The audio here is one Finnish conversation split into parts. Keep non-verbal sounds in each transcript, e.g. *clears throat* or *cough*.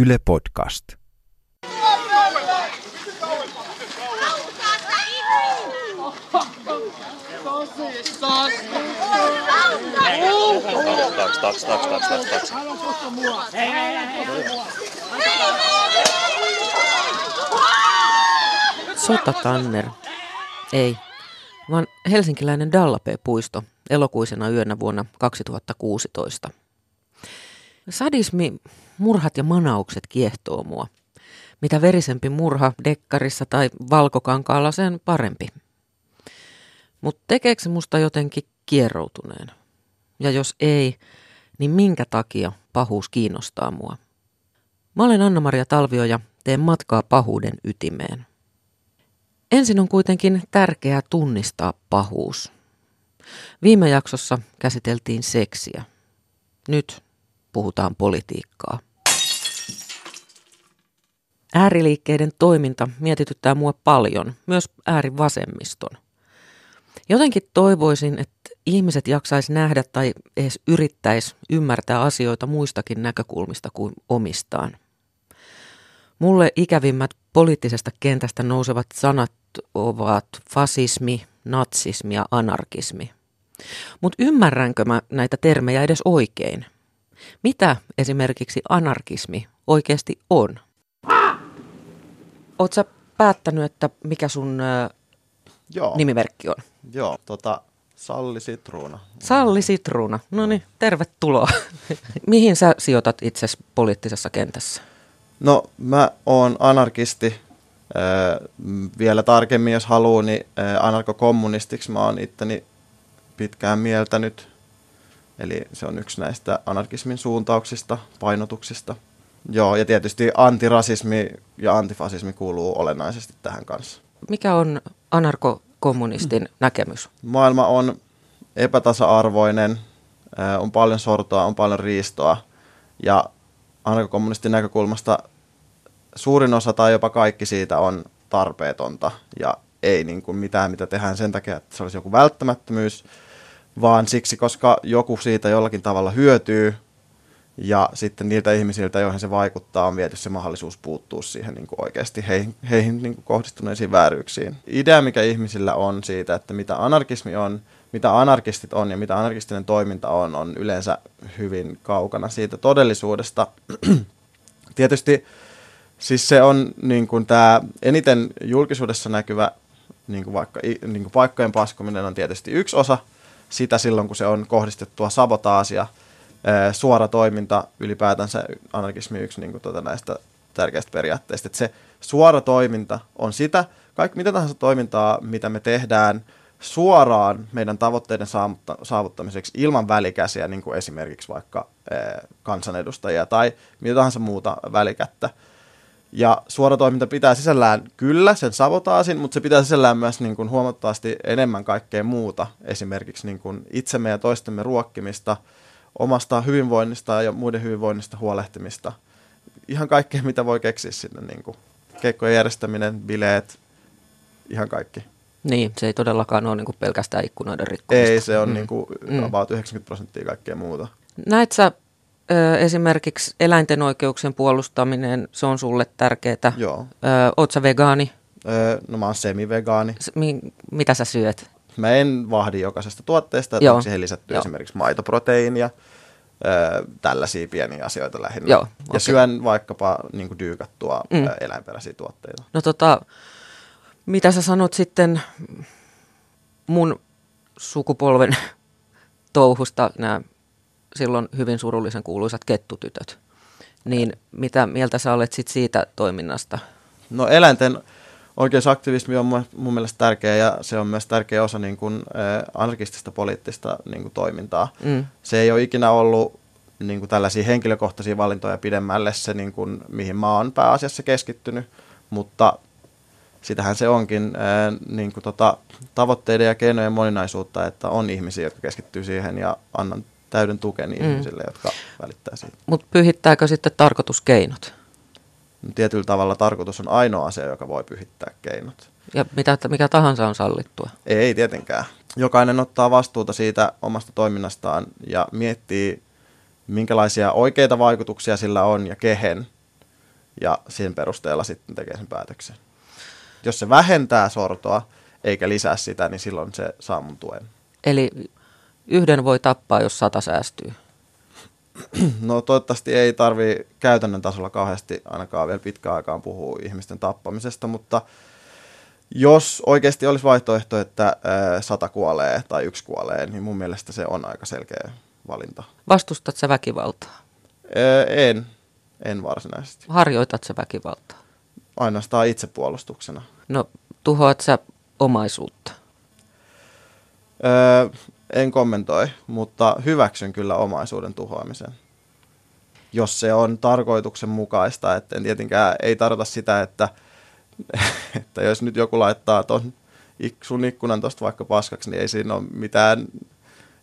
Yle Podcast. Taks. Sotatanner. Ei, vaan helsinkiläinen Dallapee-puisto elokuisena yönä vuonna 2016. Sadismi, murhat ja manaukset kiehtoo mua. Mitä verisempi murha dekkarissa tai valkokankaalla, sen parempi. Mutta tekeekö se musta jotenkin kieroutuneen? Ja jos ei, niin minkä takia pahuus kiinnostaa mua? Mä olen Anna-Maria Talvio ja teen matkaa pahuuden ytimeen. Ensin on kuitenkin tärkeää tunnistaa pahuus. Viime jaksossa käsiteltiin seksiä. Nyt puhutaan politiikkaa. Ääriliikkeiden toiminta mietityttää mua paljon, myös äärivasemmiston. Jotenkin toivoisin, että ihmiset jaksaisi nähdä tai edes yrittäisi ymmärtää asioita muistakin näkökulmista kuin omistaan. Mulle ikävimmät poliittisesta kentästä nousevat sanat ovat fasismi, natsismi ja anarkismi. Mutta ymmärränkö mä näitä termejä edes oikein? Mitä esimerkiksi anarkismi oikeasti on? Oletko päättänyt, että mikä sun Joo, nimimerkki on? joo tota, Salli Sitruuna. Salli Sitruuna. No niin, tervetuloa. *laughs* Mihin sä sijoitat itsesi poliittisessa kentässä? No, mä oon anarkisti. Äh, vielä tarkemmin, jos haluaa, niin äh, anarkokommunistiksi mä oon itteni pitkään mieltänyt. Eli se on yksi näistä anarkismin suuntauksista, painotuksista. Joo, ja tietysti antirasismi ja antifasismi kuuluu olennaisesti tähän kanssa. Mikä on anarkokommunistin näkemys? Maailma on epätasa-arvoinen, ää, on paljon sortoa, on paljon riistoa ja anarkokommunistin näkökulmasta suurin osa tai jopa kaikki siitä on tarpeetonta ja ei niin kuin mitään, mitä tehdään sen takia, että se olisi joku välttämättömyys, vaan siksi, koska joku siitä jollakin tavalla hyötyy ja sitten niiltä ihmisiltä, joihin se vaikuttaa, on viety se mahdollisuus puuttua siihen niin kuin oikeasti heihin, heihin niin kuin kohdistuneisiin vääryyksiin. Idea, mikä ihmisillä on siitä, että mitä anarkismi on, mitä anarkistit on ja mitä anarkistinen toiminta on, on yleensä hyvin kaukana siitä todellisuudesta. *clears throat* Tietysti siis se on niin kuin tämä eniten julkisuudessa näkyvä niin kuin vaikka niin kuin paikkojen paskominen on tietysti yksi osa sitä silloin, kun se on kohdistettua sabotaasia, suora toiminta ylipäätänsä anarkismi yksi niin kuin tuota näistä tärkeistä periaatteista. Että se suora toiminta on sitä, kaikki mitä tahansa toimintaa, mitä me tehdään suoraan meidän tavoitteiden saavutta- saavuttamiseksi ilman välikäsiä, niin kuin esimerkiksi vaikka kansanedustajia tai mitä tahansa muuta välikättä. Ja suora toiminta pitää sisällään kyllä sen sabotaasin, mutta se pitää sisällään myös niin kuin huomattavasti enemmän kaikkea muuta, esimerkiksi niin kuin itsemme ja toistemme ruokkimista, omasta hyvinvoinnista ja muiden hyvinvoinnista huolehtimista. Ihan kaikkea, mitä voi keksiä sinne, niin kuin keikkojen järjestäminen, bileet, ihan kaikki. Niin, se ei todellakaan ole niin kuin pelkästään ikkunoiden rikkomista. Ei, se on Mm. niin kuin Mm. about 90 prosenttia kaikkea muuta. Näet sä esimerkiksi eläinten oikeuksien puolustaminen, se on sulle tärkeää. Joo. Ö, oot sä vegaani? Öö, no mä oon semivegaani. S- mi- mitä sä syöt? Mä en vahdi jokaisesta tuotteesta, että Joo. onko siihen lisätty Joo. esimerkiksi maitoproteiinia, öö, tällaisia pieniä asioita lähinnä. Joo, ja syön vaikkapa niin kuin dyykattua mm. eläinperäisiä tuotteita. No tota, mitä sä sanot sitten mun sukupolven *laughs* touhusta, nämä silloin hyvin surullisen kuuluisat kettutytöt. Niin mitä mieltä sä olet sit siitä toiminnasta? No eläinten oikeusaktivismi on mun, mielestä tärkeä ja se on myös tärkeä osa niin kuin, anarkistista poliittista niin kuin, toimintaa. Mm. Se ei ole ikinä ollut niin kuin, tällaisia henkilökohtaisia valintoja pidemmälle se, niin kuin, mihin mä oon pääasiassa keskittynyt, mutta sitähän se onkin ää, niin kuin, tota, tavoitteiden ja keinojen moninaisuutta, että on ihmisiä, jotka keskittyy siihen ja annan täyden tukeni Mm. ihmisille, jotka välittää siitä. Mutta pyhittääkö sitten tarkoituskeinot? Tietyllä tavalla tarkoitus on ainoa asia, joka voi pyhittää keinot. Ja mitä, mikä tahansa on sallittua? Ei tietenkään. Jokainen ottaa vastuuta siitä omasta toiminnastaan ja miettii, minkälaisia oikeita vaikutuksia sillä on ja kehen. ja sen perusteella sitten tekee sen päätöksen. Jos se vähentää sortoa eikä lisää sitä, niin silloin se saa mun tuen. Eli yhden voi tappaa, jos sata säästyy. No toivottavasti ei tarvi käytännön tasolla kauheasti ainakaan vielä pitkään aikaan puhua ihmisten tappamisesta, mutta jos oikeasti olisi vaihtoehto, että sata kuolee tai yksi kuolee, niin mun mielestä se on aika selkeä valinta. Vastustat sä väkivaltaa? En, en varsinaisesti. Harjoitat sä väkivaltaa? Ainoastaan itsepuolustuksena. No tuhoat sä omaisuutta? Öö, en kommentoi, mutta hyväksyn kyllä omaisuuden tuhoamisen. Jos se on tarkoituksenmukaista, että en tietenkään ei tarkoita sitä, että, *laughs* että jos nyt joku laittaa ton sun ikkunan tuosta vaikka paskaksi, niin ei siinä ole mitään,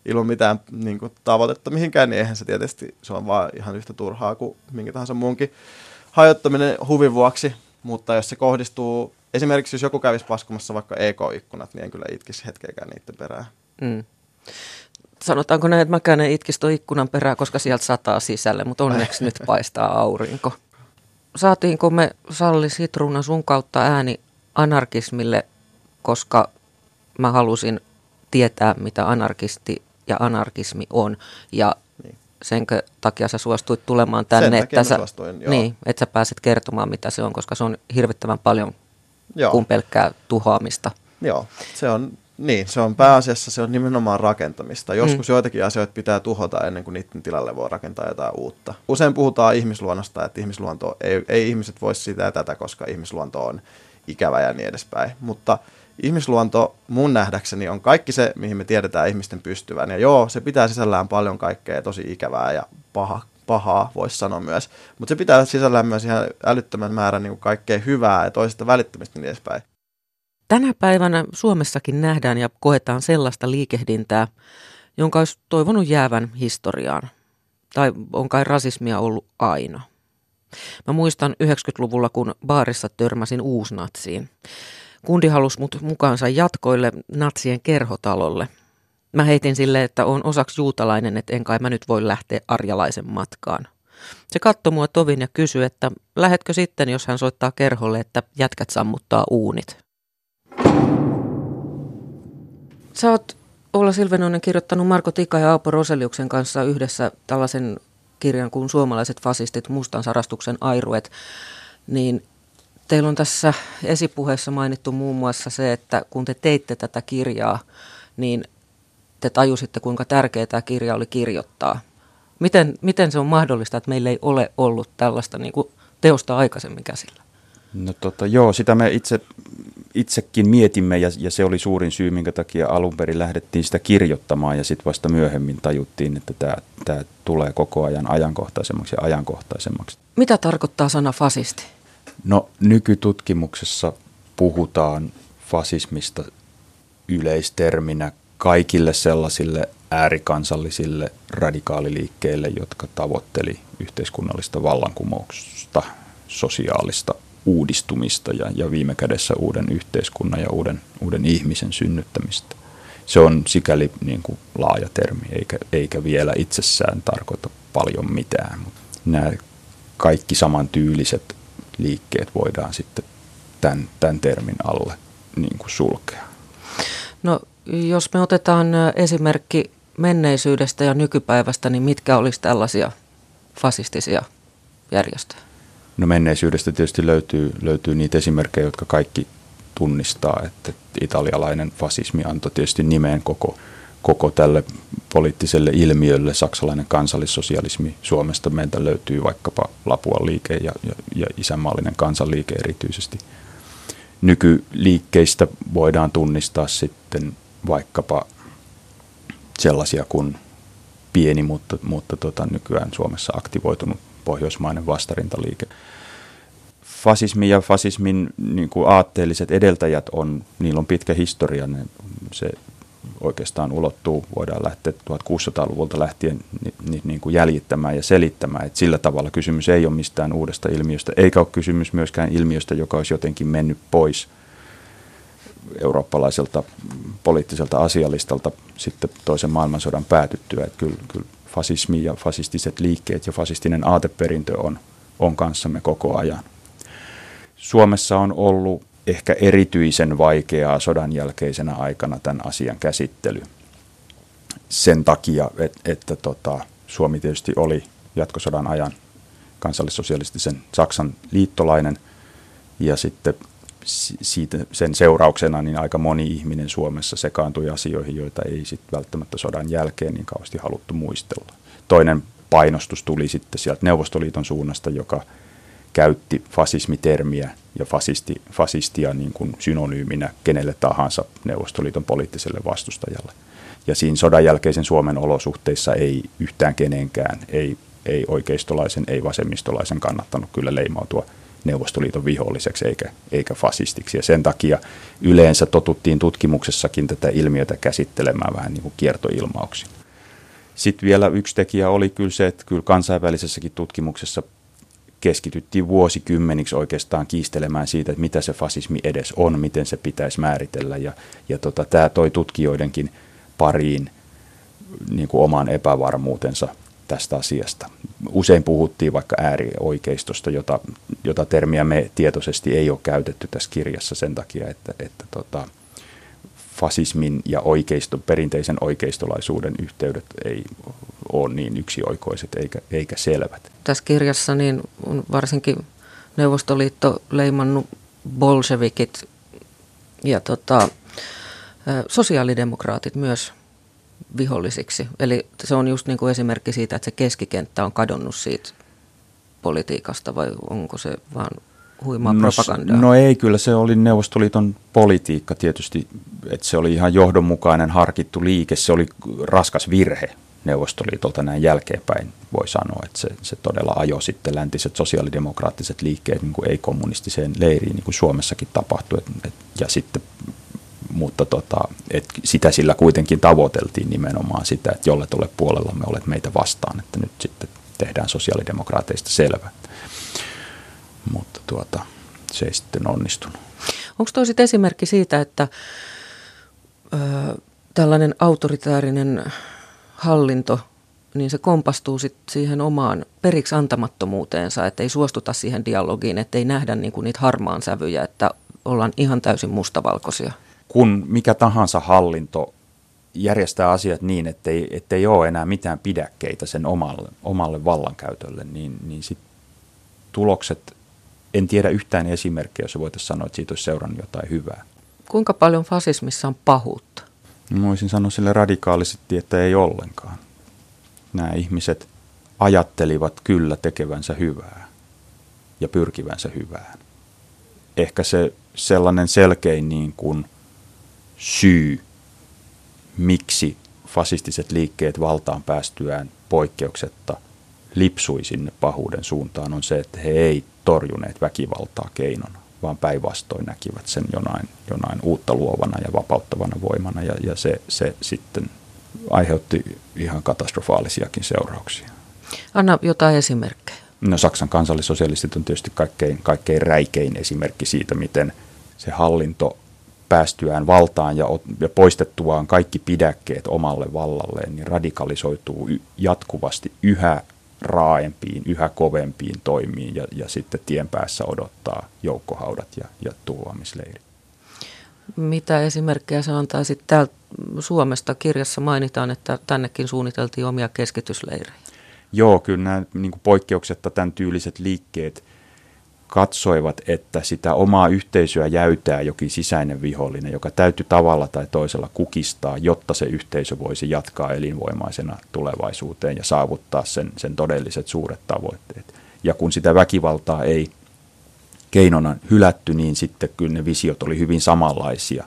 ilman mitään niin kuin, tavoitetta mihinkään, niin eihän se tietysti, se on vaan ihan yhtä turhaa kuin minkä tahansa muunkin hajottaminen huvin vuoksi, mutta jos se kohdistuu, esimerkiksi jos joku kävisi paskumassa vaikka EK-ikkunat, niin en kyllä itkisi hetkeäkään niiden perään. Mm sanotaanko näin, että mäkään en itkisi tuon ikkunan perää, koska sieltä sataa sisälle, mutta onneksi nyt paistaa aurinko. Saatiinko me Salli Sitruuna sun kautta ääni anarkismille, koska mä halusin tietää, mitä anarkisti ja anarkismi on. Ja niin. senkö takia sä suostuit tulemaan tänne, että sä, suostuin, niin, että sä pääset kertomaan, mitä se on, koska se on hirvittävän paljon joo. kuin pelkkää tuhoamista. Joo, se on niin, se on pääasiassa se on nimenomaan rakentamista. Joskus mm. joitakin asioita pitää tuhota ennen kuin niiden tilalle voi rakentaa jotain uutta. Usein puhutaan ihmisluonnosta, että ihmisluonto, ei, ei ihmiset voisi sitä ja tätä, koska ihmisluonto on ikävä ja niin edespäin. Mutta ihmisluonto mun nähdäkseni on kaikki se, mihin me tiedetään ihmisten pystyvän. Ja joo, se pitää sisällään paljon kaikkea tosi ikävää ja paha, pahaa, voisi sanoa myös. Mutta se pitää sisällään myös ihan älyttömän määrän niin kaikkea hyvää ja toisesta välittämistä niin edespäin. Tänä päivänä Suomessakin nähdään ja koetaan sellaista liikehdintää, jonka olisi toivonut jäävän historiaan. Tai on kai rasismia ollut aina. Mä muistan 90-luvulla, kun baarissa törmäsin uusnatsiin. Kundi halusi mut mukaansa jatkoille natsien kerhotalolle. Mä heitin sille, että on osaksi juutalainen, että en kai mä nyt voi lähteä arjalaisen matkaan. Se katsoi mua tovin ja kysyi, että lähetkö sitten, jos hän soittaa kerholle, että jätkät sammuttaa uunit. Sä oot Olla Silvenoinen kirjoittanut Marko Tika ja Aapo Roseliuksen kanssa yhdessä tällaisen kirjan kuin Suomalaiset fasistit, mustan sarastuksen airuet, niin teillä on tässä esipuheessa mainittu muun muassa se, että kun te teitte tätä kirjaa, niin te tajusitte, kuinka tärkeää tämä kirja oli kirjoittaa. Miten, miten se on mahdollista, että meillä ei ole ollut tällaista niin kuin teosta aikaisemmin käsillä? No tota, joo, sitä me itse itsekin mietimme ja, ja se oli suurin syy, minkä takia alun perin lähdettiin sitä kirjoittamaan ja sitten vasta myöhemmin tajuttiin, että tämä, tämä tulee koko ajan ajankohtaisemmaksi ja ajankohtaisemmaksi. Mitä tarkoittaa sana fasisti? No nykytutkimuksessa puhutaan fasismista yleisterminä kaikille sellaisille äärikansallisille radikaaliliikkeille, jotka tavoitteli yhteiskunnallista vallankumousta, sosiaalista uudistumista ja, ja viime kädessä uuden yhteiskunnan ja uuden, uuden ihmisen synnyttämistä. Se on sikäli niin kuin laaja termi, eikä, eikä vielä itsessään tarkoita paljon mitään. Mutta nämä kaikki samantyyliset liikkeet voidaan sitten tämän, tämän termin alle niin kuin sulkea. No, jos me otetaan esimerkki menneisyydestä ja nykypäivästä, niin mitkä olisi tällaisia fasistisia järjestöjä? No menneisyydestä tietysti löytyy, löytyy niitä esimerkkejä, jotka kaikki tunnistaa, että italialainen fasismi antoi tietysti nimeen koko, koko tälle poliittiselle ilmiölle, saksalainen kansallissosialismi. Suomesta meiltä löytyy vaikkapa Lapuan liike ja, ja, ja isänmaallinen kansanliike erityisesti. Nykyliikkeistä voidaan tunnistaa sitten vaikkapa sellaisia kuin pieni, mutta, mutta tota, nykyään Suomessa aktivoitunut pohjoismainen vastarintaliike. Fasismi ja fasismin niin kuin aatteelliset edeltäjät on, niillä on pitkä historia, ne, se oikeastaan ulottuu, voidaan lähteä 1600-luvulta lähtien niin, niin kuin jäljittämään ja selittämään, että sillä tavalla kysymys ei ole mistään uudesta ilmiöstä, eikä ole kysymys myöskään ilmiöstä, joka olisi jotenkin mennyt pois eurooppalaiselta poliittiselta asialistalta sitten toisen maailmansodan päätyttyä. Että kyllä, kyllä fasismi ja fasistiset liikkeet ja fasistinen aateperintö on, on kanssamme koko ajan. Suomessa on ollut ehkä erityisen vaikeaa sodan jälkeisenä aikana tämän asian käsittely. Sen takia, että, että tota, Suomi tietysti oli jatkosodan ajan kansallissosialistisen Saksan liittolainen ja sitten siitä, sen seurauksena niin aika moni ihminen Suomessa sekaantui asioihin, joita ei sitten välttämättä sodan jälkeen niin kauheasti haluttu muistella. Toinen painostus tuli sitten sieltä Neuvostoliiton suunnasta, joka käytti fasismitermiä ja fasisti, fasistia niin kuin synonyyminä kenelle tahansa Neuvostoliiton poliittiselle vastustajalle. Ja siinä sodan jälkeisen Suomen olosuhteissa ei yhtään kenenkään, ei, ei oikeistolaisen, ei vasemmistolaisen kannattanut kyllä leimautua Neuvostoliiton viholliseksi eikä, eikä fasistiksi. Ja sen takia yleensä totuttiin tutkimuksessakin tätä ilmiötä käsittelemään vähän niin kuin kiertoilmauksia. Sitten vielä yksi tekijä oli kyllä se, että kyllä kansainvälisessäkin tutkimuksessa keskityttiin vuosikymmeniksi oikeastaan kiistelemään siitä, että mitä se fasismi edes on, miten se pitäisi määritellä. Ja, ja tota, tämä toi tutkijoidenkin pariin niin kuin oman epävarmuutensa tästä asiasta. Usein puhuttiin vaikka äärioikeistosta, jota, jota termiä me tietoisesti ei ole käytetty tässä kirjassa sen takia, että, että tota, fasismin ja oikeisto, perinteisen oikeistolaisuuden yhteydet ei ole niin yksioikoiset eikä, eikä selvät. Tässä kirjassa niin on varsinkin Neuvostoliitto leimannut bolshevikit ja tota, sosiaalidemokraatit myös vihollisiksi. Eli se on just niin kuin esimerkki siitä, että se keskikenttä on kadonnut siitä politiikasta vai onko se vaan huimaa no, propagandaa? No ei, kyllä se oli Neuvostoliiton politiikka tietysti, että se oli ihan johdonmukainen, harkittu liike. Se oli raskas virhe Neuvostoliitolta näin jälkeenpäin, voi sanoa, että se, se todella ajoi sitten läntiset sosiaalidemokraattiset liikkeet niin kuin ei-kommunistiseen leiriin, niin kuin Suomessakin tapahtui. Et, et, ja sitten mutta tota, et sitä sillä kuitenkin tavoiteltiin nimenomaan sitä, että jolle ole puolella me olet meitä vastaan, että nyt sitten tehdään sosiaalidemokraateista selvä. Mutta tuota, se ei sitten onnistunut. Onko tuo sitten esimerkki siitä, että ö, tällainen autoritäärinen hallinto, niin se kompastuu sit siihen omaan periksi antamattomuuteensa, että ei suostuta siihen dialogiin, että ei nähdä niinku niitä harmaan sävyjä, että ollaan ihan täysin mustavalkoisia? Kun mikä tahansa hallinto järjestää asiat niin, ettei, ettei ole enää mitään pidäkkeitä sen omalle, omalle vallankäytölle, niin, niin sit tulokset, en tiedä yhtään esimerkkiä, jos voitaisiin sanoa, että siitä olisi seurannut jotain hyvää. Kuinka paljon fasismissa on pahuutta? No, voisin sanoa sille radikaalisesti, että ei ollenkaan. Nämä ihmiset ajattelivat kyllä tekevänsä hyvää ja pyrkivänsä hyvään. Ehkä se sellainen selkein niin kuin – syy, miksi fasistiset liikkeet valtaan päästyään poikkeuksetta lipsui sinne pahuuden suuntaan, on se, että he ei torjuneet väkivaltaa keinona, vaan päinvastoin näkivät sen jonain, jonain uutta luovana ja vapauttavana voimana, ja, ja se, se sitten aiheutti ihan katastrofaalisiakin seurauksia. Anna jotain esimerkkejä. No Saksan kansallissosialistit on tietysti kaikkein, kaikkein räikein esimerkki siitä, miten se hallinto päästyään valtaan ja, ja poistettuaan kaikki pidäkkeet omalle vallalleen, niin radikalisoituu jatkuvasti yhä raaempiin, yhä kovempiin toimiin ja, ja sitten tien päässä odottaa joukkohaudat ja, ja tuhoamisleirit. Mitä esimerkkejä se antaa sitten täältä Suomesta? Kirjassa mainitaan, että tännekin suunniteltiin omia keskitysleirejä. Joo, kyllä nämä niin poikkeuksetta tämän tyyliset liikkeet – katsoivat, että sitä omaa yhteisöä jäytää jokin sisäinen vihollinen, joka täytyy tavalla tai toisella kukistaa, jotta se yhteisö voisi jatkaa elinvoimaisena tulevaisuuteen ja saavuttaa sen, sen todelliset suuret tavoitteet. Ja kun sitä väkivaltaa ei keinona hylätty, niin sitten kyllä ne visiot oli hyvin samanlaisia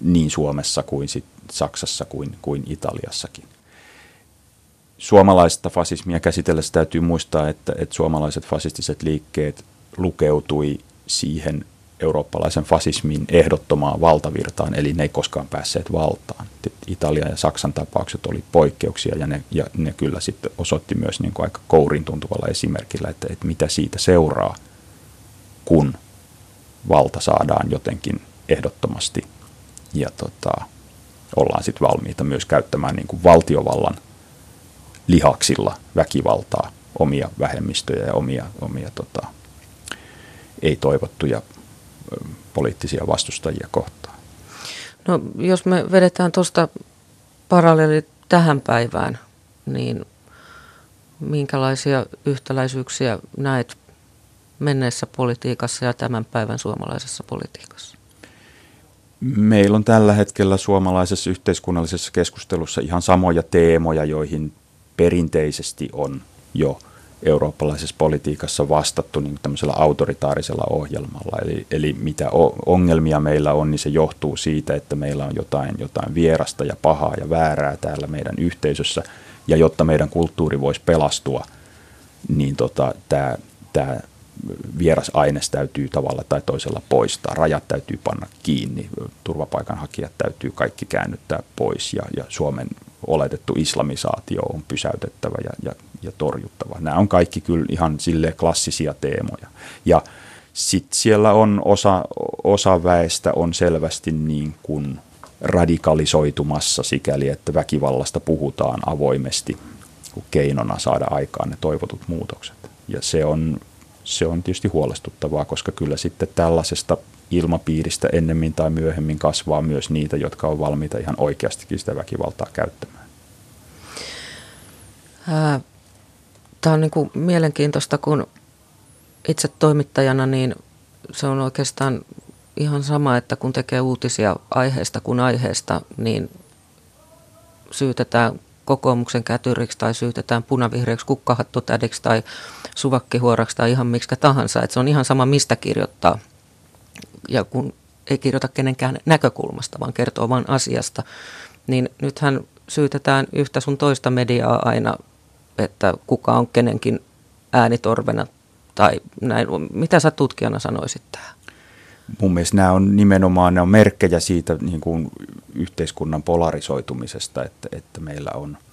niin Suomessa kuin sit Saksassa kuin, kuin Italiassakin suomalaista fasismia käsitellessä täytyy muistaa, että, että suomalaiset fasistiset liikkeet lukeutui siihen eurooppalaisen fasismin ehdottomaan valtavirtaan, eli ne ei koskaan päässeet valtaan. Italia ja Saksan tapaukset oli poikkeuksia ja ne, ja ne kyllä sitten osoitti myös niin kuin aika kourin tuntuvalla esimerkillä, että, että mitä siitä seuraa, kun valta saadaan jotenkin ehdottomasti ja tota, ollaan sitten valmiita myös käyttämään niin kuin valtiovallan lihaksilla väkivaltaa omia vähemmistöjä ja omia, omia tota, ei-toivottuja poliittisia vastustajia kohtaan. No jos me vedetään tuosta paralleeli tähän päivään, niin minkälaisia yhtäläisyyksiä näet menneessä politiikassa ja tämän päivän suomalaisessa politiikassa? Meillä on tällä hetkellä suomalaisessa yhteiskunnallisessa keskustelussa ihan samoja teemoja, joihin perinteisesti on jo eurooppalaisessa politiikassa vastattu niin tämmöisellä autoritaarisella ohjelmalla. Eli, eli mitä ongelmia meillä on, niin se johtuu siitä, että meillä on jotain, jotain vierasta ja pahaa ja väärää täällä meidän yhteisössä. Ja jotta meidän kulttuuri voisi pelastua, niin tota, tämä vieras aines täytyy tavalla tai toisella poistaa, rajat täytyy panna kiinni, turvapaikanhakijat täytyy kaikki käännyttää pois ja, ja Suomen oletettu islamisaatio on pysäytettävä ja, ja, ja torjuttava. Nämä on kaikki kyllä ihan sille klassisia teemoja. Ja sitten siellä on osa, osa väestä on selvästi niin kuin radikalisoitumassa sikäli, että väkivallasta puhutaan avoimesti keinona saada aikaan ne toivotut muutokset. Ja se on se on tietysti huolestuttavaa, koska kyllä sitten tällaisesta ilmapiiristä ennemmin tai myöhemmin kasvaa myös niitä, jotka on valmiita ihan oikeastikin sitä väkivaltaa käyttämään. Tämä on niin kuin mielenkiintoista, kun itse toimittajana niin se on oikeastaan ihan sama, että kun tekee uutisia aiheesta kuin aiheesta, niin syytetään kokoomuksen kätyriksi tai syytetään punavihreäksi kukkahattotädiksi tai suvakkihuoraksi tai ihan miksi tahansa. Että se on ihan sama, mistä kirjoittaa. Ja kun ei kirjoita kenenkään näkökulmasta, vaan kertoo vain asiasta, niin nythän syytetään yhtä sun toista mediaa aina, että kuka on kenenkin äänitorvena tai näin. Mitä sä tutkijana sanoisit tähän? Mun mielestä nämä on nimenomaan ne on merkkejä siitä niin kuin yhteiskunnan polarisoitumisesta, että, että meillä on –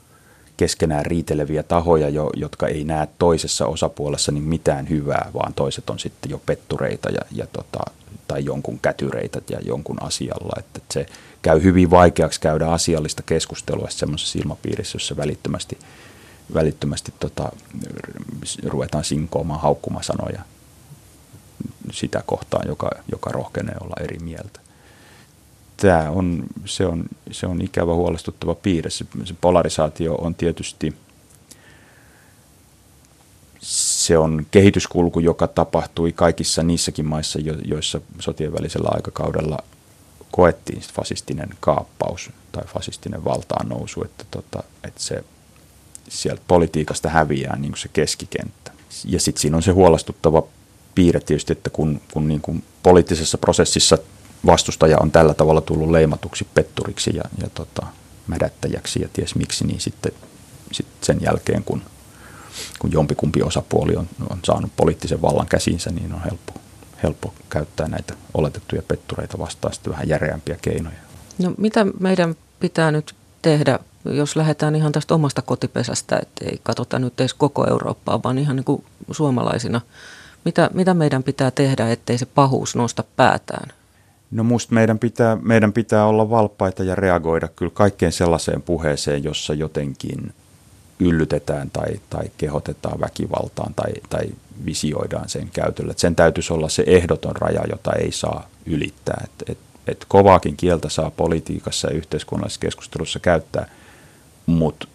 keskenään riiteleviä tahoja, jo, jotka ei näe toisessa osapuolessa niin mitään hyvää, vaan toiset on sitten jo pettureita ja, ja tota, tai jonkun kätyreitä ja jonkun asialla. Että se käy hyvin vaikeaksi käydä asiallista keskustelua semmoisessa ilmapiirissä, jossa välittömästi, välittömästi tota, ruvetaan sinkoamaan haukkumasanoja sitä kohtaan, joka, joka rohkenee olla eri mieltä tämä on, se on, se on ikävä huolestuttava piirre. Se, se polarisaatio on tietysti se on kehityskulku, joka tapahtui kaikissa niissäkin maissa, joissa sotien välisellä aikakaudella koettiin fasistinen kaappaus tai fasistinen valtaan nousu, että, tota, että se sieltä politiikasta häviää niin kuin se keskikenttä. Ja sitten siinä on se huolestuttava piirre tietysti, että kun, kun niin kuin poliittisessa prosessissa vastustaja on tällä tavalla tullut leimatuksi petturiksi ja, ja tota, mädättäjäksi ja ties miksi, niin sitten sit sen jälkeen, kun, kun jompikumpi osapuoli on, on saanut poliittisen vallan käsinsä, niin on helppo, helppo käyttää näitä oletettuja pettureita vastaan sitten vähän järeämpiä keinoja. No mitä meidän pitää nyt tehdä, jos lähdetään ihan tästä omasta kotipesästä, että ei katsota nyt edes koko Eurooppaa, vaan ihan niin kuin suomalaisina. Mitä, mitä meidän pitää tehdä, ettei se pahuus nosta päätään? No musta meidän pitää, meidän pitää olla valppaita ja reagoida kyllä kaikkeen sellaiseen puheeseen, jossa jotenkin yllytetään tai, tai kehotetaan väkivaltaan tai, tai visioidaan sen käytölle. Et sen täytyisi olla se ehdoton raja, jota ei saa ylittää. Et, et, et kovaakin kieltä saa politiikassa ja yhteiskunnallisessa keskustelussa käyttää, mutta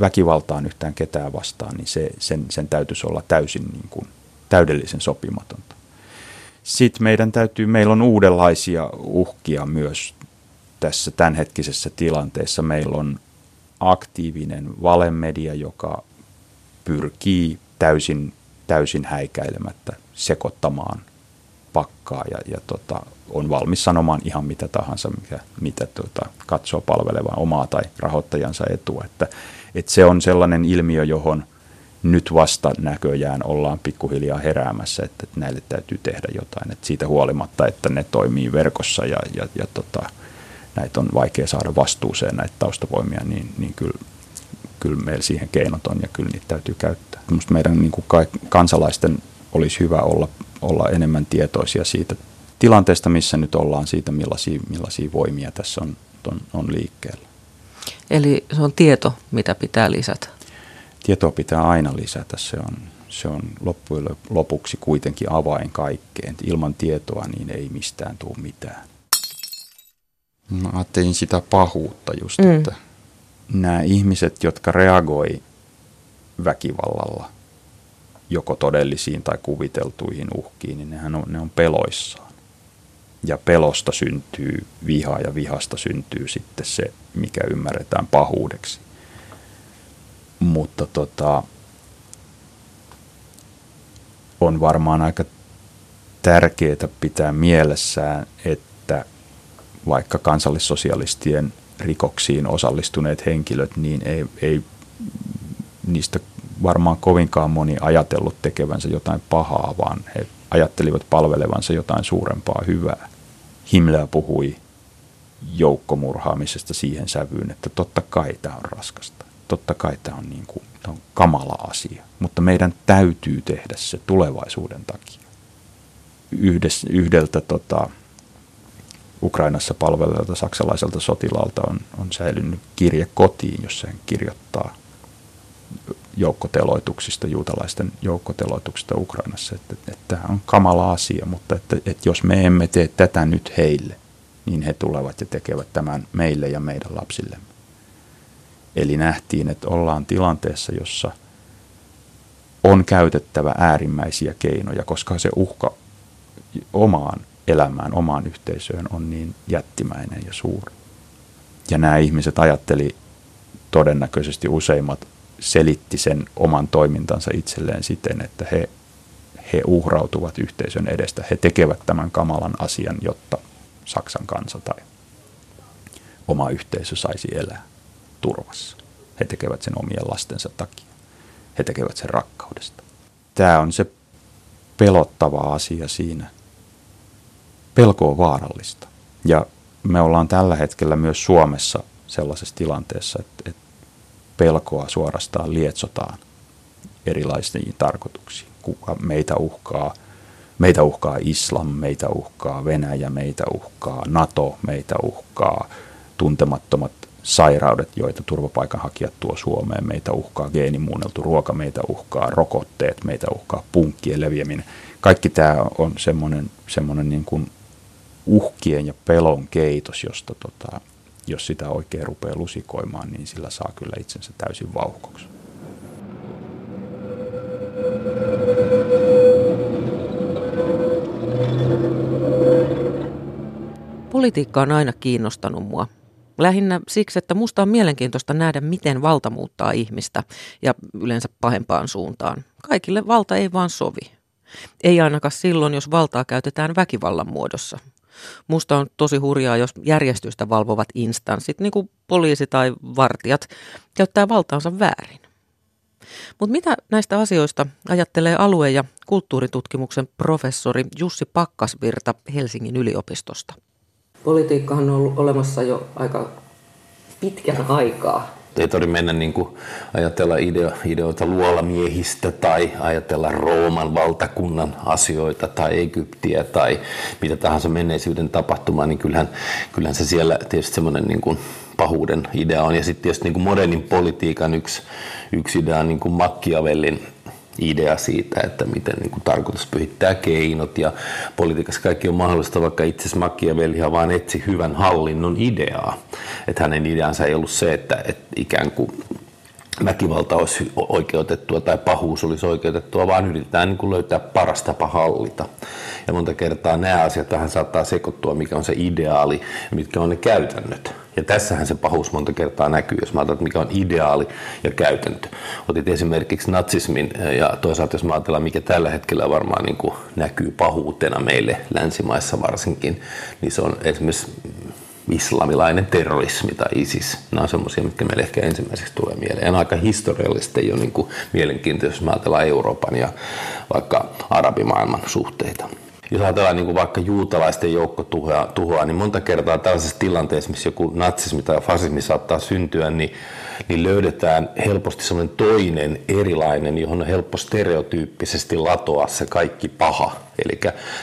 väkivaltaan yhtään ketään vastaan, niin se, sen, sen täytyisi olla täysin niin kuin, täydellisen sopimatonta. Sitten meidän täytyy, meillä on uudenlaisia uhkia myös tässä tämänhetkisessä tilanteessa. Meillä on aktiivinen valemedia, joka pyrkii täysin, täysin häikäilemättä sekoittamaan pakkaa ja, ja tota, on valmis sanomaan ihan mitä tahansa, mikä, mitä tota, katsoo palvelevan omaa tai rahoittajansa etua. Että, että se on sellainen ilmiö, johon – nyt vasta näköjään ollaan pikkuhiljaa heräämässä, että, näille täytyy tehdä jotain. Että siitä huolimatta, että ne toimii verkossa ja, ja, ja tota, näitä on vaikea saada vastuuseen näitä taustavoimia, niin, niin kyllä, kyllä meillä siihen keinot on ja kyllä niitä täytyy käyttää. Minusta meidän niin kuin kansalaisten olisi hyvä olla, olla enemmän tietoisia siitä tilanteesta, missä nyt ollaan, siitä millaisia, millaisia voimia tässä on, on, on liikkeellä. Eli se on tieto, mitä pitää lisätä tietoa pitää aina lisätä, se on, Se on loppujen lopuksi kuitenkin avain kaikkeen. Ilman tietoa niin ei mistään tule mitään. Mä ajattelin sitä pahuutta just, mm. että nämä ihmiset, jotka reagoi väkivallalla joko todellisiin tai kuviteltuihin uhkiin, niin nehän on, ne on peloissaan. Ja pelosta syntyy viha ja vihasta syntyy sitten se, mikä ymmärretään pahuudeksi. Mutta tota, on varmaan aika tärkeää pitää mielessään, että vaikka kansallissosialistien rikoksiin osallistuneet henkilöt, niin ei, ei niistä varmaan kovinkaan moni ajatellut tekevänsä jotain pahaa, vaan he ajattelivat palvelevansa jotain suurempaa hyvää. Himmler puhui joukkomurhaamisesta siihen sävyyn, että totta kai tämä on raskasta. Totta kai tämä on, niin kuin, tämä on kamala asia, mutta meidän täytyy tehdä se tulevaisuuden takia. Yhdessä, yhdeltä tota, Ukrainassa palvelevalta saksalaiselta sotilaalta on, on säilynyt kirje kotiin, jossa hän kirjoittaa joukkoteloituksista, juutalaisten joukkoteloituksista Ukrainassa, että, että, tämä on kamala asia, mutta että, että jos me emme tee tätä nyt heille, niin he tulevat ja tekevät tämän meille ja meidän lapsillemme. Eli nähtiin, että ollaan tilanteessa, jossa on käytettävä äärimmäisiä keinoja, koska se uhka omaan elämään, omaan yhteisöön on niin jättimäinen ja suuri. Ja nämä ihmiset ajatteli todennäköisesti useimmat selitti sen oman toimintansa itselleen siten, että he, he uhrautuvat yhteisön edestä. He tekevät tämän kamalan asian, jotta Saksan kansa tai oma yhteisö saisi elää turvassa. He tekevät sen omien lastensa takia. He tekevät sen rakkaudesta. Tämä on se pelottava asia siinä. Pelko on vaarallista. Ja me ollaan tällä hetkellä myös Suomessa sellaisessa tilanteessa, että, että pelkoa suorastaan lietsotaan erilaisiin tarkoituksiin. Kuka meitä uhkaa, meitä uhkaa islam, meitä uhkaa Venäjä, meitä uhkaa NATO, meitä uhkaa tuntemattomat sairaudet, joita turvapaikanhakijat tuo Suomeen. Meitä uhkaa geenimuunneltu ruoka, meitä uhkaa rokotteet, meitä uhkaa punkkien leviäminen. Kaikki tämä on semmoinen, semmoinen niin kuin uhkien ja pelon keitos, josta tota, jos sitä oikein rupeaa lusikoimaan, niin sillä saa kyllä itsensä täysin vauhkoksi. Politiikka on aina kiinnostanut mua. Lähinnä siksi, että musta on mielenkiintoista nähdä, miten valta muuttaa ihmistä ja yleensä pahempaan suuntaan. Kaikille valta ei vaan sovi. Ei ainakaan silloin, jos valtaa käytetään väkivallan muodossa. Musta on tosi hurjaa, jos järjestystä valvovat instanssit, niin kuin poliisi tai vartijat, käyttää valtaansa väärin. Mutta mitä näistä asioista ajattelee alue- ja kulttuuritutkimuksen professori Jussi Pakkasvirta Helsingin yliopistosta? Politiikkahan on ollut olemassa jo aika pitkän aikaa ei tarvitse mennä niin kuin ajatella ideo, ideoita luolamiehistä tai ajatella Rooman valtakunnan asioita tai Egyptiä tai mitä tahansa menneisyyden tapahtumaa, niin kyllähän, kyllähän se siellä tietysti semmoinen niin kuin pahuuden idea on. Ja sitten tietysti niin kuin modernin politiikan yksi, yksi idea on niin kuin Machiavellin idea siitä, että miten niin kuin tarkoitus pyhittää keinot ja politiikassa kaikki on mahdollista, vaikka itse asiassa Machiavellihan vaan etsi hyvän hallinnon ideaa. Että hänen ideansa ei ollut se, että, että ikään kuin väkivalta olisi oikeutettua tai pahuus olisi oikeutettua, vaan yritetään niin kuin löytää paras tapa hallita. Ja monta kertaa nämä asiat vähän saattaa sekoittua, mikä on se ideaali ja mitkä on ne käytännöt. Ja tässähän se pahuus monta kertaa näkyy, jos mä ajatellaan, mikä on ideaali ja käytäntö. Otit esimerkiksi natsismin ja toisaalta jos mä ajatellaan, mikä tällä hetkellä varmaan niin kuin näkyy pahuutena meille länsimaissa varsinkin, niin se on esimerkiksi islamilainen terrorismi tai ISIS. Nämä on semmoisia, mitkä meille ehkä ensimmäiseksi tulee mieleen. Ja aika historiallisesti jo niin kuin mielenkiintoista, jos ajatellaan Euroopan ja vaikka arabimaailman suhteita. Jos ajatellaan niin kuin vaikka juutalaisten joukkotuhoa, tuhoa, niin monta kertaa tällaisessa tilanteessa, missä joku natsismi tai fasismi saattaa syntyä, niin niin löydetään helposti semmoinen toinen erilainen, johon on helppo stereotyyppisesti latoa se kaikki paha. Eli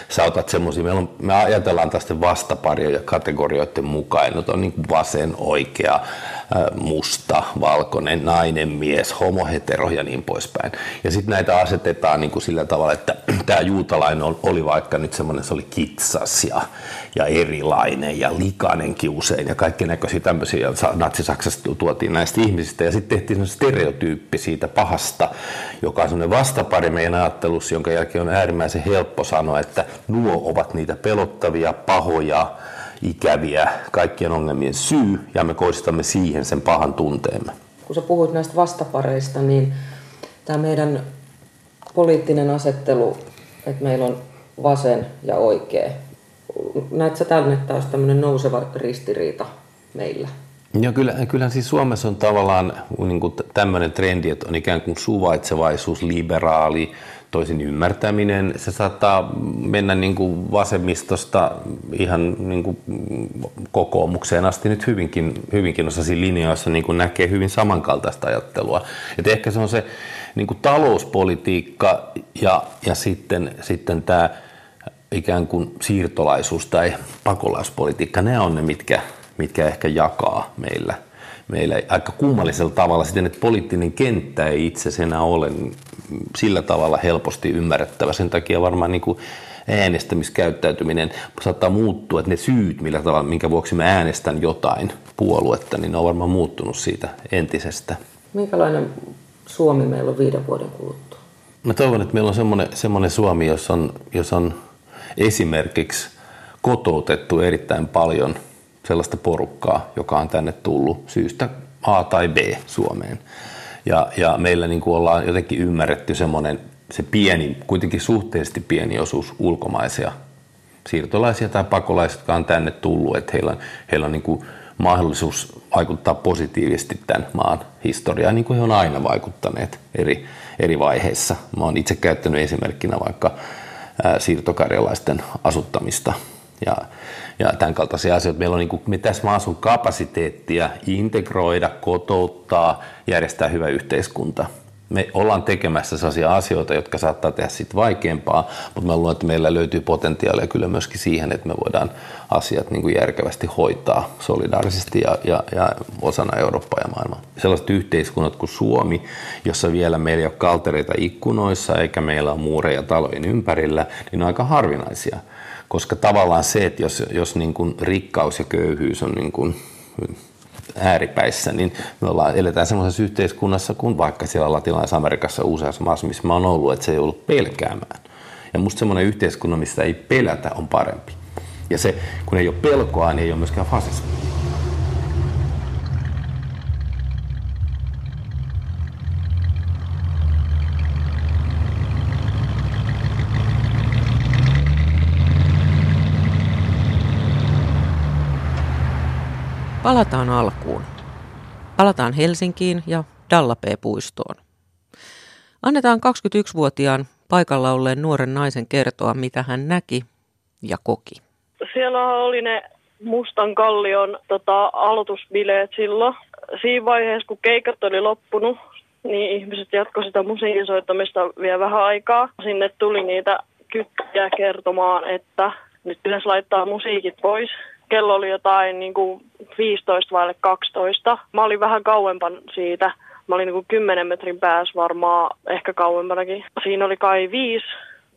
sä otat semmoisia, me, ajatellaan tästä vastaparia ja kategorioiden mukaan, että on niin vasen, oikea, musta, valkoinen, nainen, mies, homo, hetero ja niin poispäin. Ja sitten näitä asetetaan niin kuin sillä tavalla, että *clears throat* tämä juutalainen oli vaikka nyt semmoinen, se oli kitsas ja, ja erilainen ja likainenkin usein ja kaikki näköisiä tämmöisiä. Natsi-Saksasta tuotiin näistä ihmisistä ja sitten tehtiin stereotyyppi siitä pahasta, joka on semmoinen vastapari meidän ajattelussa, jonka jälkeen on äärimmäisen helppo sanoa, että nuo ovat niitä pelottavia, pahoja, ikäviä, kaikkien ongelmien syy, ja me kohdistamme siihen sen pahan tunteemme. Kun sä puhuit näistä vastapareista, niin tämä meidän poliittinen asettelu, että meillä on vasen ja oikea, näetkö sä tänne taas tämmöinen nouseva ristiriita meillä? Joo, kyllä, kyllä siis Suomessa on tavallaan niin tämmöinen trendi, että on ikään kuin suvaitsevaisuus, liberaali, toisin ymmärtäminen. Se saattaa mennä niin kuin vasemmistosta ihan niin kuin kokoomukseen asti nyt hyvinkin, hyvinkin osaisi linjoissa niin kuin näkee hyvin samankaltaista ajattelua. Et ehkä se on se niin kuin talouspolitiikka ja, ja sitten, sitten tämä ikään kuin siirtolaisuus tai pakolaispolitiikka, ne on ne, mitkä, mitkä ehkä jakaa meillä – meillä aika kummallisella tavalla siten, että poliittinen kenttä ei itse enää ole sillä tavalla helposti ymmärrettävä. Sen takia varmaan niin kuin äänestämiskäyttäytyminen saattaa muuttua, että ne syyt, millä tavalla, minkä vuoksi mä äänestän jotain puoluetta, niin ne on varmaan muuttunut siitä entisestä. Minkälainen Suomi meillä on viiden vuoden kuluttua? Mä toivon, että meillä on semmoinen, semmoinen Suomi, jossa on, jossa on esimerkiksi kotoutettu erittäin paljon – sellaista porukkaa, joka on tänne tullut syystä A tai B Suomeen. Ja, ja meillä niin kuin ollaan jotenkin ymmärretty semmoinen, se pieni, kuitenkin suhteellisesti pieni osuus ulkomaisia siirtolaisia tai pakolaisia, jotka on tänne tullut, että heillä on, heillä on niin kuin mahdollisuus vaikuttaa positiivisesti tämän maan historiaan, niin kuin he on aina vaikuttaneet eri, eri vaiheissa. Mä oon itse käyttänyt esimerkkinä vaikka siirtokarjalaisten asuttamista ja, ja tämän kaltaisia asioita. Meillä on niin kuin, me tässä maassa on kapasiteettia integroida, kotouttaa, järjestää hyvä yhteiskunta. Me ollaan tekemässä sellaisia asioita, jotka saattaa tehdä sitten vaikeampaa, mutta mä luulen, että meillä löytyy potentiaalia kyllä myöskin siihen, että me voidaan asiat niin kuin järkevästi hoitaa solidaarisesti ja, ja, ja osana Eurooppaa ja maailmaa. Sellaiset yhteiskunnat kuin Suomi, jossa vielä meillä ei ole kaltereita ikkunoissa eikä meillä ole muureja talojen ympärillä, niin on aika harvinaisia – koska tavallaan se, että jos, jos niin kuin rikkaus ja köyhyys on niin kuin ääripäissä, niin me ollaan, eletään semmoisessa yhteiskunnassa kuin vaikka siellä Latinalaisessa Amerikassa useassa maassa, missä mä oon ollut, että se ei ollut pelkäämään. Ja musta semmoinen yhteiskunta, missä ei pelätä, on parempi. Ja se, kun ei ole pelkoa, niin ei ole myöskään fasismia. Palataan alkuun. Palataan Helsinkiin ja Dallapee-puistoon. Annetaan 21-vuotiaan paikalla olleen nuoren naisen kertoa, mitä hän näki ja koki. Siellä oli ne Mustan kallion tota, aloitusbileet silloin. Siinä vaiheessa, kun keikat oli loppunut, niin ihmiset jatkoivat sitä musiikin soittamista vielä vähän aikaa. Sinne tuli niitä kytkiä kertomaan, että nyt pitäisi laittaa musiikit pois kello oli jotain niin kuin 15 vai 12. Mä olin vähän kauempan siitä. Mä olin niin kuin 10 metrin päässä varmaan, ehkä kauempanakin. Siinä oli kai viisi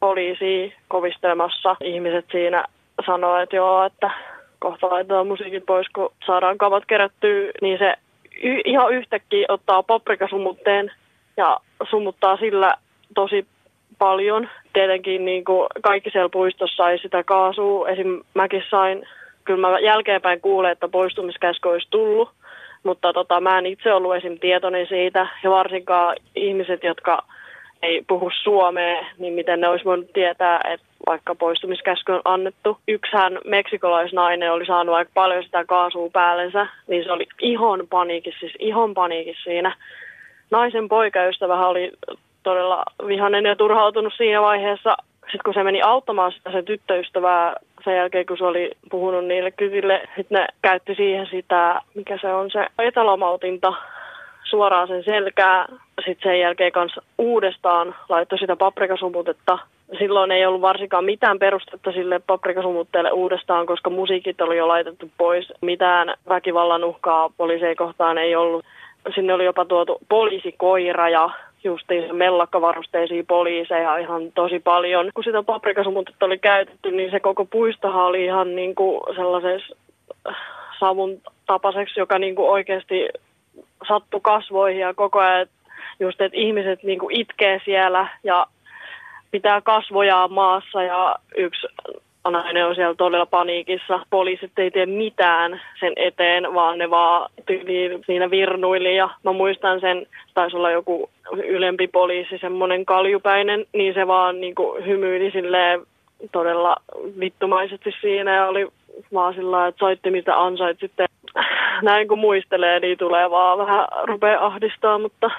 poliisia kovistelemassa. Ihmiset siinä sanoi, että joo, että kohta laitetaan musiikit pois, kun saadaan kavat kerättyä, niin se y- ihan yhtäkkiä ottaa paprikasumutteen ja sumuttaa sillä tosi paljon. Tietenkin niin kuin kaikki siellä puistossa ei sitä kaasua. Esim. mäkin sain kyllä mä jälkeenpäin kuulen, että poistumiskäsky olisi tullut, mutta tota, mä en itse ollut esim. tietoinen siitä, ja varsinkaan ihmiset, jotka ei puhu suomea, niin miten ne olisi voinut tietää, että vaikka poistumiskäsky on annettu. Yksihän meksikolaisnainen oli saanut aika paljon sitä kaasua päällensä, niin se oli ihon paniikissa, siis ihon paniikissa siinä. Naisen poikaystävä oli todella vihainen ja turhautunut siinä vaiheessa. Sitten kun se meni auttamaan sitä se tyttöystävää sen jälkeen, kun se oli puhunut niille kytille, sitten ne käytti siihen sitä, mikä se on se etälomautinta, suoraan sen selkää. Sitten sen jälkeen kanssa uudestaan laittoi sitä paprikasumutetta. Silloin ei ollut varsinkaan mitään perustetta sille paprikasumutteelle uudestaan, koska musiikit oli jo laitettu pois. Mitään väkivallan uhkaa poliiseen kohtaan ei ollut. Sinne oli jopa tuotu poliisikoira ja justiin mellakkavarusteisia poliiseja ihan tosi paljon. Kun sitä paprikasumutetta oli käytetty, niin se koko puistohan oli ihan niin kuin sellaisessa savun tapaseksi, joka niin kuin oikeasti sattui kasvoihin ja koko ajan just, että ihmiset niin kuin itkee siellä ja pitää kasvojaan maassa ja yksi nainen on siellä todella paniikissa. Poliisit ei tee mitään sen eteen, vaan ne vaan tyyliin siinä virnuili. Ja mä muistan sen, taisi olla joku ylempi poliisi, semmoinen kaljupäinen, niin se vaan niin kuin hymyili silleen todella vittumaisesti siinä ja oli vaan sillä että soitti mitä ansaitsitte. Näin kun muistelee, niin tulee vaan vähän rupea ahdistaa, mutta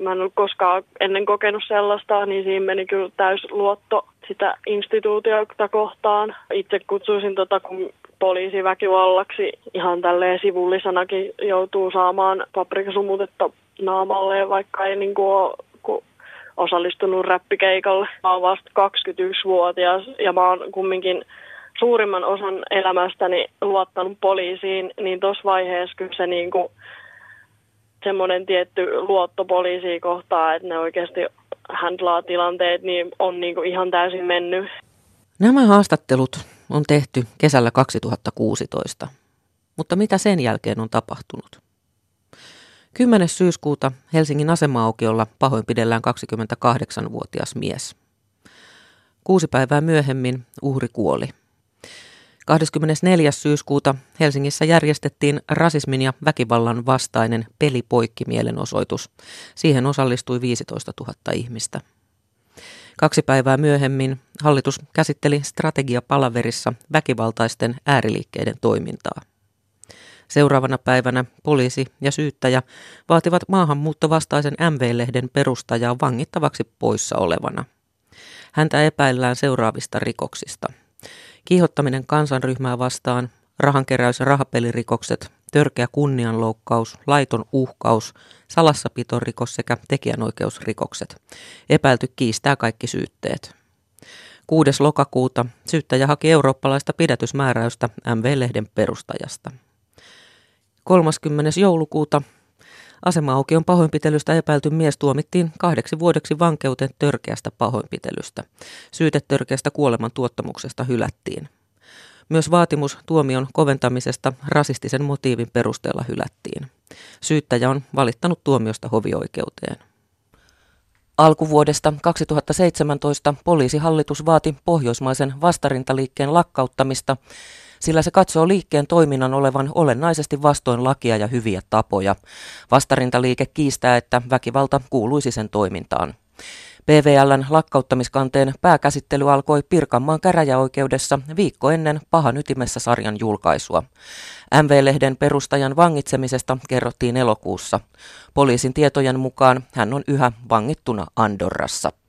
mä en ollut koskaan ennen kokenut sellaista, niin siinä meni kyllä täys luotto sitä instituutiota kohtaan. Itse kutsuisin tota, kun poliisiväkivallaksi ihan tälleen sivullisanakin joutuu saamaan paprikasumutetta naamalle, vaikka ei niin kuin ole osallistunut räppikeikalle. Mä oon vasta 21-vuotias ja mä oon kumminkin suurimman osan elämästäni luottanut poliisiin, niin tuossa vaiheessa kyllä se niin kuin semmoinen tietty luotto poliisiin kohtaan, että ne oikeasti handlaa tilanteet, niin on niin kuin ihan täysin mennyt. Nämä haastattelut on tehty kesällä 2016, mutta mitä sen jälkeen on tapahtunut? 10. syyskuuta Helsingin asema-aukiolla pahoinpidellään 28-vuotias mies. Kuusi päivää myöhemmin uhri kuoli. 24. syyskuuta Helsingissä järjestettiin rasismin ja väkivallan vastainen pelipoikki-mielenosoitus. Siihen osallistui 15 000 ihmistä. Kaksi päivää myöhemmin hallitus käsitteli strategiapalaverissa väkivaltaisten ääriliikkeiden toimintaa. Seuraavana päivänä poliisi ja syyttäjä vaativat maahanmuuttovastaisen MV-lehden perustajaa vangittavaksi poissa olevana. Häntä epäillään seuraavista rikoksista – Kiihottaminen kansanryhmää vastaan, rahankeräys- ja rahapelirikokset, törkeä kunnianloukkaus, laiton uhkaus, salassapitorikos sekä tekijänoikeusrikokset. Epäilty kiistää kaikki syytteet. 6. lokakuuta syyttäjä haki eurooppalaista pidätysmääräystä MV-lehden perustajasta. 30. joulukuuta Asema-aukion pahoinpitelystä epäilty mies tuomittiin kahdeksi vuodeksi vankeuteen törkeästä pahoinpitelystä. Syyte törkeästä kuoleman tuottamuksesta hylättiin. Myös vaatimus tuomion koventamisesta rasistisen motiivin perusteella hylättiin. Syyttäjä on valittanut tuomiosta hovioikeuteen. Alkuvuodesta 2017 poliisihallitus vaati pohjoismaisen vastarintaliikkeen lakkauttamista sillä se katsoo liikkeen toiminnan olevan olennaisesti vastoin lakia ja hyviä tapoja. Vastarintaliike kiistää, että väkivalta kuuluisi sen toimintaan. PVLn lakkauttamiskanteen pääkäsittely alkoi Pirkanmaan käräjäoikeudessa viikko ennen pahan ytimessä sarjan julkaisua. MV-lehden perustajan vangitsemisesta kerrottiin elokuussa. Poliisin tietojen mukaan hän on yhä vangittuna Andorrassa.